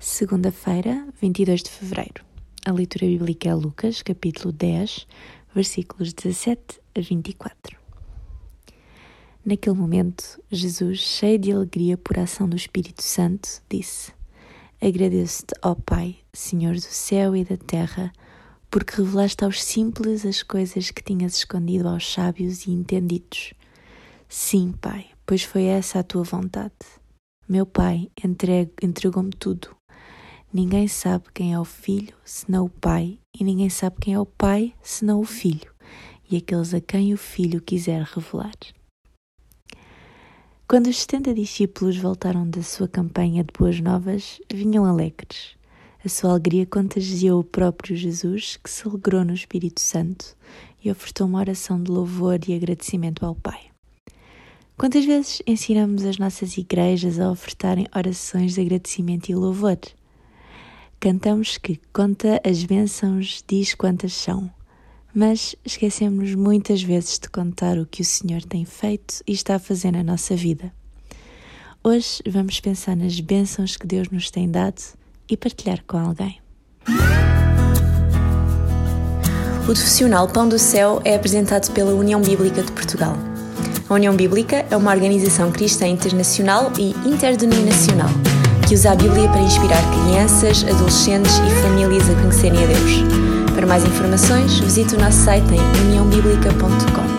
Segunda-feira, 22 de fevereiro. A leitura bíblica é Lucas, capítulo 10, versículos 17 a 24. Naquele momento, Jesus, cheio de alegria por ação do Espírito Santo, disse: Agradeço-te, ó Pai, Senhor do céu e da terra, porque revelaste aos simples as coisas que tinhas escondido aos sábios e entendidos. Sim, Pai, pois foi essa a tua vontade. Meu Pai entregou-me tudo Ninguém sabe quem é o filho senão o pai, e ninguém sabe quem é o pai senão o filho, e aqueles a quem o filho quiser revelar. Quando os setenta discípulos voltaram da sua campanha de boas novas, vinham alegres. A sua alegria contagiou o próprio Jesus, que se alegrou no Espírito Santo e ofertou uma oração de louvor e agradecimento ao Pai. Quantas vezes ensinamos as nossas igrejas a ofertarem orações de agradecimento e louvor? Cantamos que conta as bênçãos, diz quantas são, mas esquecemos muitas vezes de contar o que o Senhor tem feito e está a fazer na nossa vida. Hoje vamos pensar nas bênçãos que Deus nos tem dado e partilhar com alguém. O profissional Pão do Céu é apresentado pela União Bíblica de Portugal. A União Bíblica é uma organização cristã internacional e interdenominacional que usa a Bíblia para inspirar crianças, adolescentes e famílias a conhecerem a Deus. Para mais informações, visite o nosso site em uniãobíblica.com.